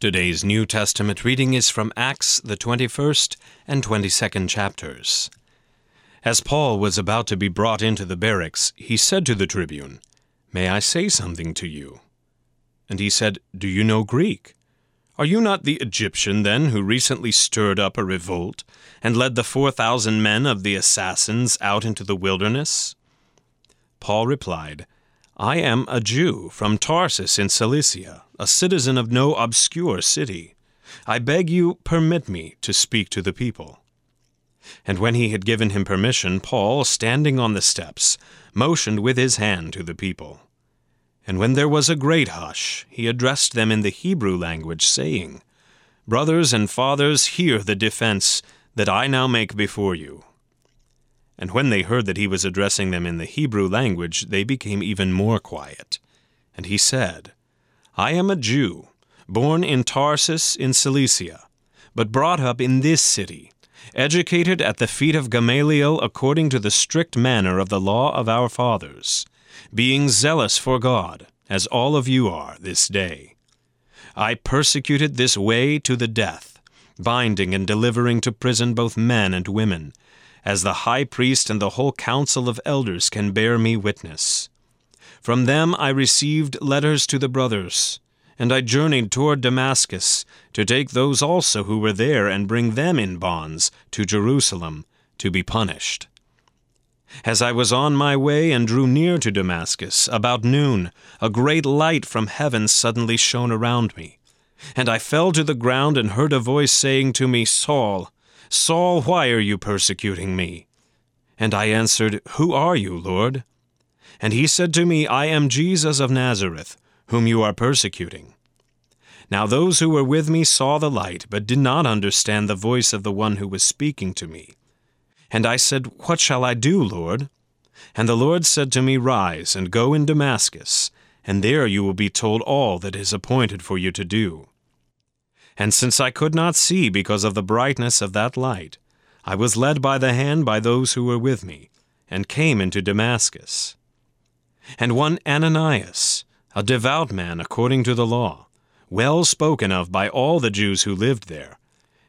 Today's New Testament reading is from Acts, the 21st and 22nd chapters. As Paul was about to be brought into the barracks, he said to the tribune, May I say something to you? And he said, Do you know Greek? Are you not the Egyptian, then, who recently stirred up a revolt and led the four thousand men of the assassins out into the wilderness? Paul replied, I am a Jew from Tarsus in Cilicia a citizen of no obscure city. I beg you, permit me to speak to the people. And when he had given him permission, Paul, standing on the steps, motioned with his hand to the people. And when there was a great hush, he addressed them in the Hebrew language, saying, Brothers and fathers, hear the defense that I now make before you. And when they heard that he was addressing them in the Hebrew language, they became even more quiet. And he said, I am a Jew, born in Tarsus in Cilicia, but brought up in this city, educated at the feet of Gamaliel according to the strict manner of the law of our fathers, being zealous for God, as all of you are this day. I persecuted this way to the death, binding and delivering to prison both men and women, as the high priest and the whole council of elders can bear me witness. From them I received letters to the brothers, and I journeyed toward Damascus to take those also who were there and bring them in bonds to Jerusalem to be punished. As I was on my way and drew near to Damascus, about noon, a great light from heaven suddenly shone around me. And I fell to the ground and heard a voice saying to me, Saul, Saul, why are you persecuting me? And I answered, Who are you, Lord? And he said to me, I am Jesus of Nazareth, whom you are persecuting. Now those who were with me saw the light, but did not understand the voice of the one who was speaking to me. And I said, What shall I do, Lord? And the Lord said to me, Rise and go in Damascus, and there you will be told all that is appointed for you to do. And since I could not see because of the brightness of that light, I was led by the hand by those who were with me, and came into Damascus. And one Ananias, a devout man according to the law, well spoken of by all the Jews who lived there,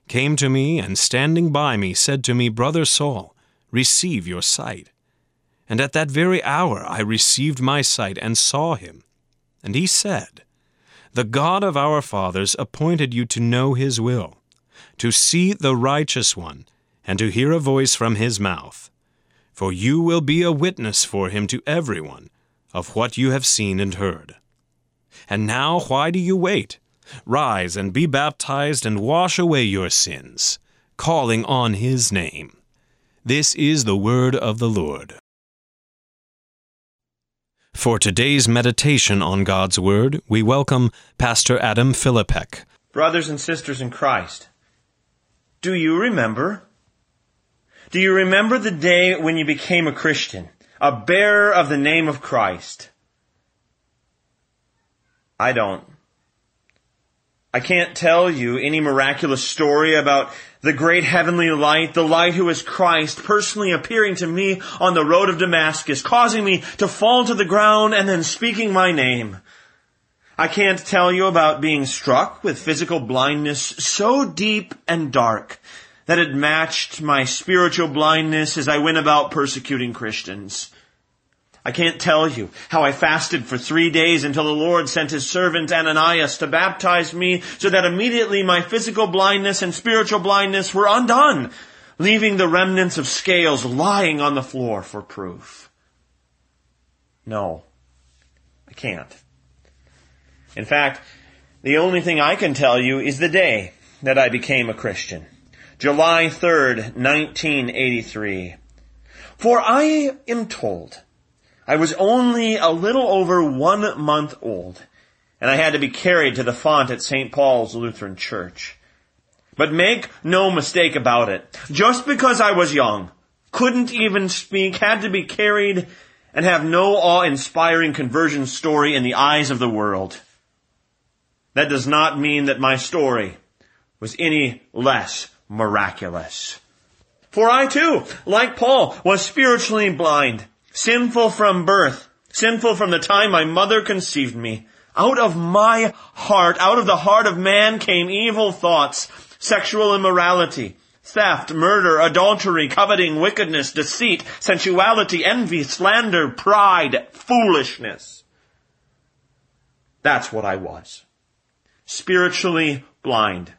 came to me and standing by me said to me, Brother Saul, receive your sight. And at that very hour I received my sight and saw him. And he said, The God of our fathers appointed you to know his will, to see the righteous one, and to hear a voice from his mouth. For you will be a witness for him to everyone of what you have seen and heard. And now why do you wait? Rise and be baptized and wash away your sins, calling on his name. This is the word of the Lord. For today's meditation on God's Word, we welcome Pastor Adam Filipek. Brothers and sisters in Christ, do you remember? Do you remember the day when you became a Christian? a bearer of the name of Christ. I don't. I can't tell you any miraculous story about the great heavenly light, the light who is Christ, personally appearing to me on the road of Damascus, causing me to fall to the ground and then speaking my name. I can't tell you about being struck with physical blindness so deep and dark that it matched my spiritual blindness as I went about persecuting Christians. I can't tell you how I fasted for three days until the Lord sent his servant Ananias to baptize me so that immediately my physical blindness and spiritual blindness were undone, leaving the remnants of scales lying on the floor for proof. No, I can't. In fact, the only thing I can tell you is the day that I became a Christian. July 3rd, 1983. For I am told I was only a little over one month old, and I had to be carried to the font at St. Paul's Lutheran Church. But make no mistake about it. Just because I was young, couldn't even speak, had to be carried, and have no awe-inspiring conversion story in the eyes of the world. That does not mean that my story was any less miraculous. For I too, like Paul, was spiritually blind, sinful from birth, sinful from the time my mother conceived me. Out of my heart, out of the heart of man came evil thoughts, sexual immorality, theft, murder, adultery, coveting, wickedness, deceit, sensuality, envy, slander, pride, foolishness. That's what I was. Spiritually blind.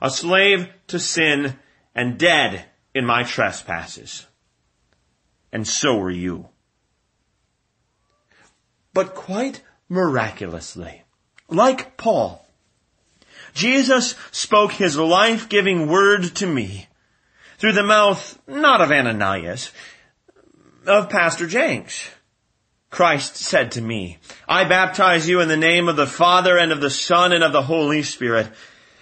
A slave to sin and dead in my trespasses. And so were you. But quite miraculously, like Paul, Jesus spoke his life-giving word to me through the mouth not of Ananias, of Pastor Jenks. Christ said to me, I baptize you in the name of the Father and of the Son and of the Holy Spirit.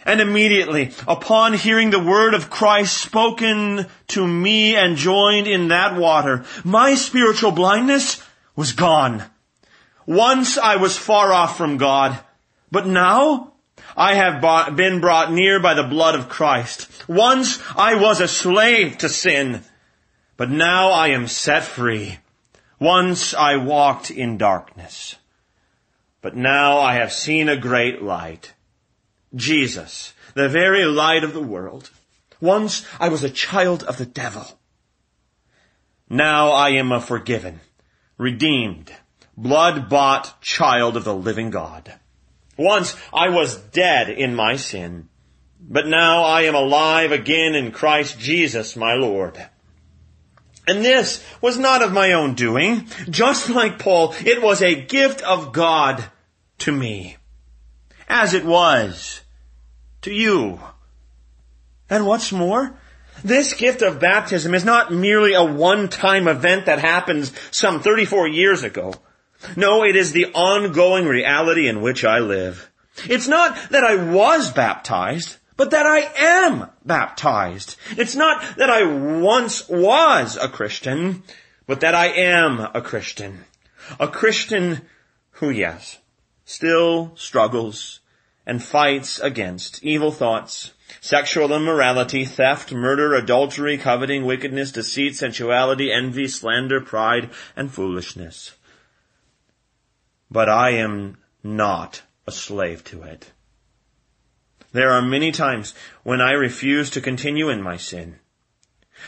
And immediately, upon hearing the word of Christ spoken to me and joined in that water, my spiritual blindness was gone. Once I was far off from God, but now I have been brought near by the blood of Christ. Once I was a slave to sin, but now I am set free. Once I walked in darkness, but now I have seen a great light. Jesus, the very light of the world. Once I was a child of the devil. Now I am a forgiven, redeemed, blood-bought child of the living God. Once I was dead in my sin, but now I am alive again in Christ Jesus my Lord. And this was not of my own doing. Just like Paul, it was a gift of God to me. As it was to you. And what's more, this gift of baptism is not merely a one-time event that happens some 34 years ago. No, it is the ongoing reality in which I live. It's not that I was baptized, but that I am baptized. It's not that I once was a Christian, but that I am a Christian. A Christian who, yes, still struggles and fights against evil thoughts, sexual immorality, theft, murder, adultery, coveting, wickedness, deceit, sensuality, envy, slander, pride, and foolishness but I am not a slave to it. There are many times when I refuse to continue in my sin.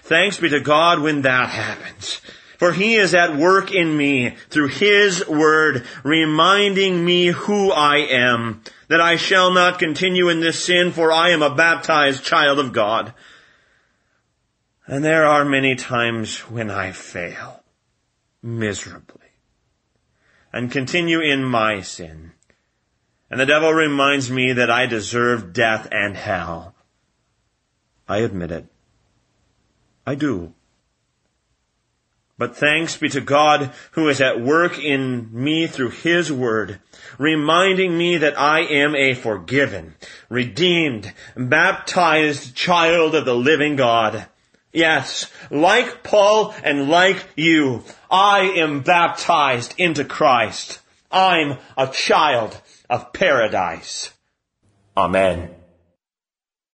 Thanks be to God when that happens. For He is at work in me through His Word, reminding me who I am, that I shall not continue in this sin, for I am a baptized child of God. And there are many times when I fail miserably and continue in my sin. And the devil reminds me that I deserve death and hell. I admit it. I do. But thanks be to God who is at work in me through His Word, reminding me that I am a forgiven, redeemed, baptized child of the living God. Yes, like Paul and like you, I am baptized into Christ. I'm a child of paradise. Amen.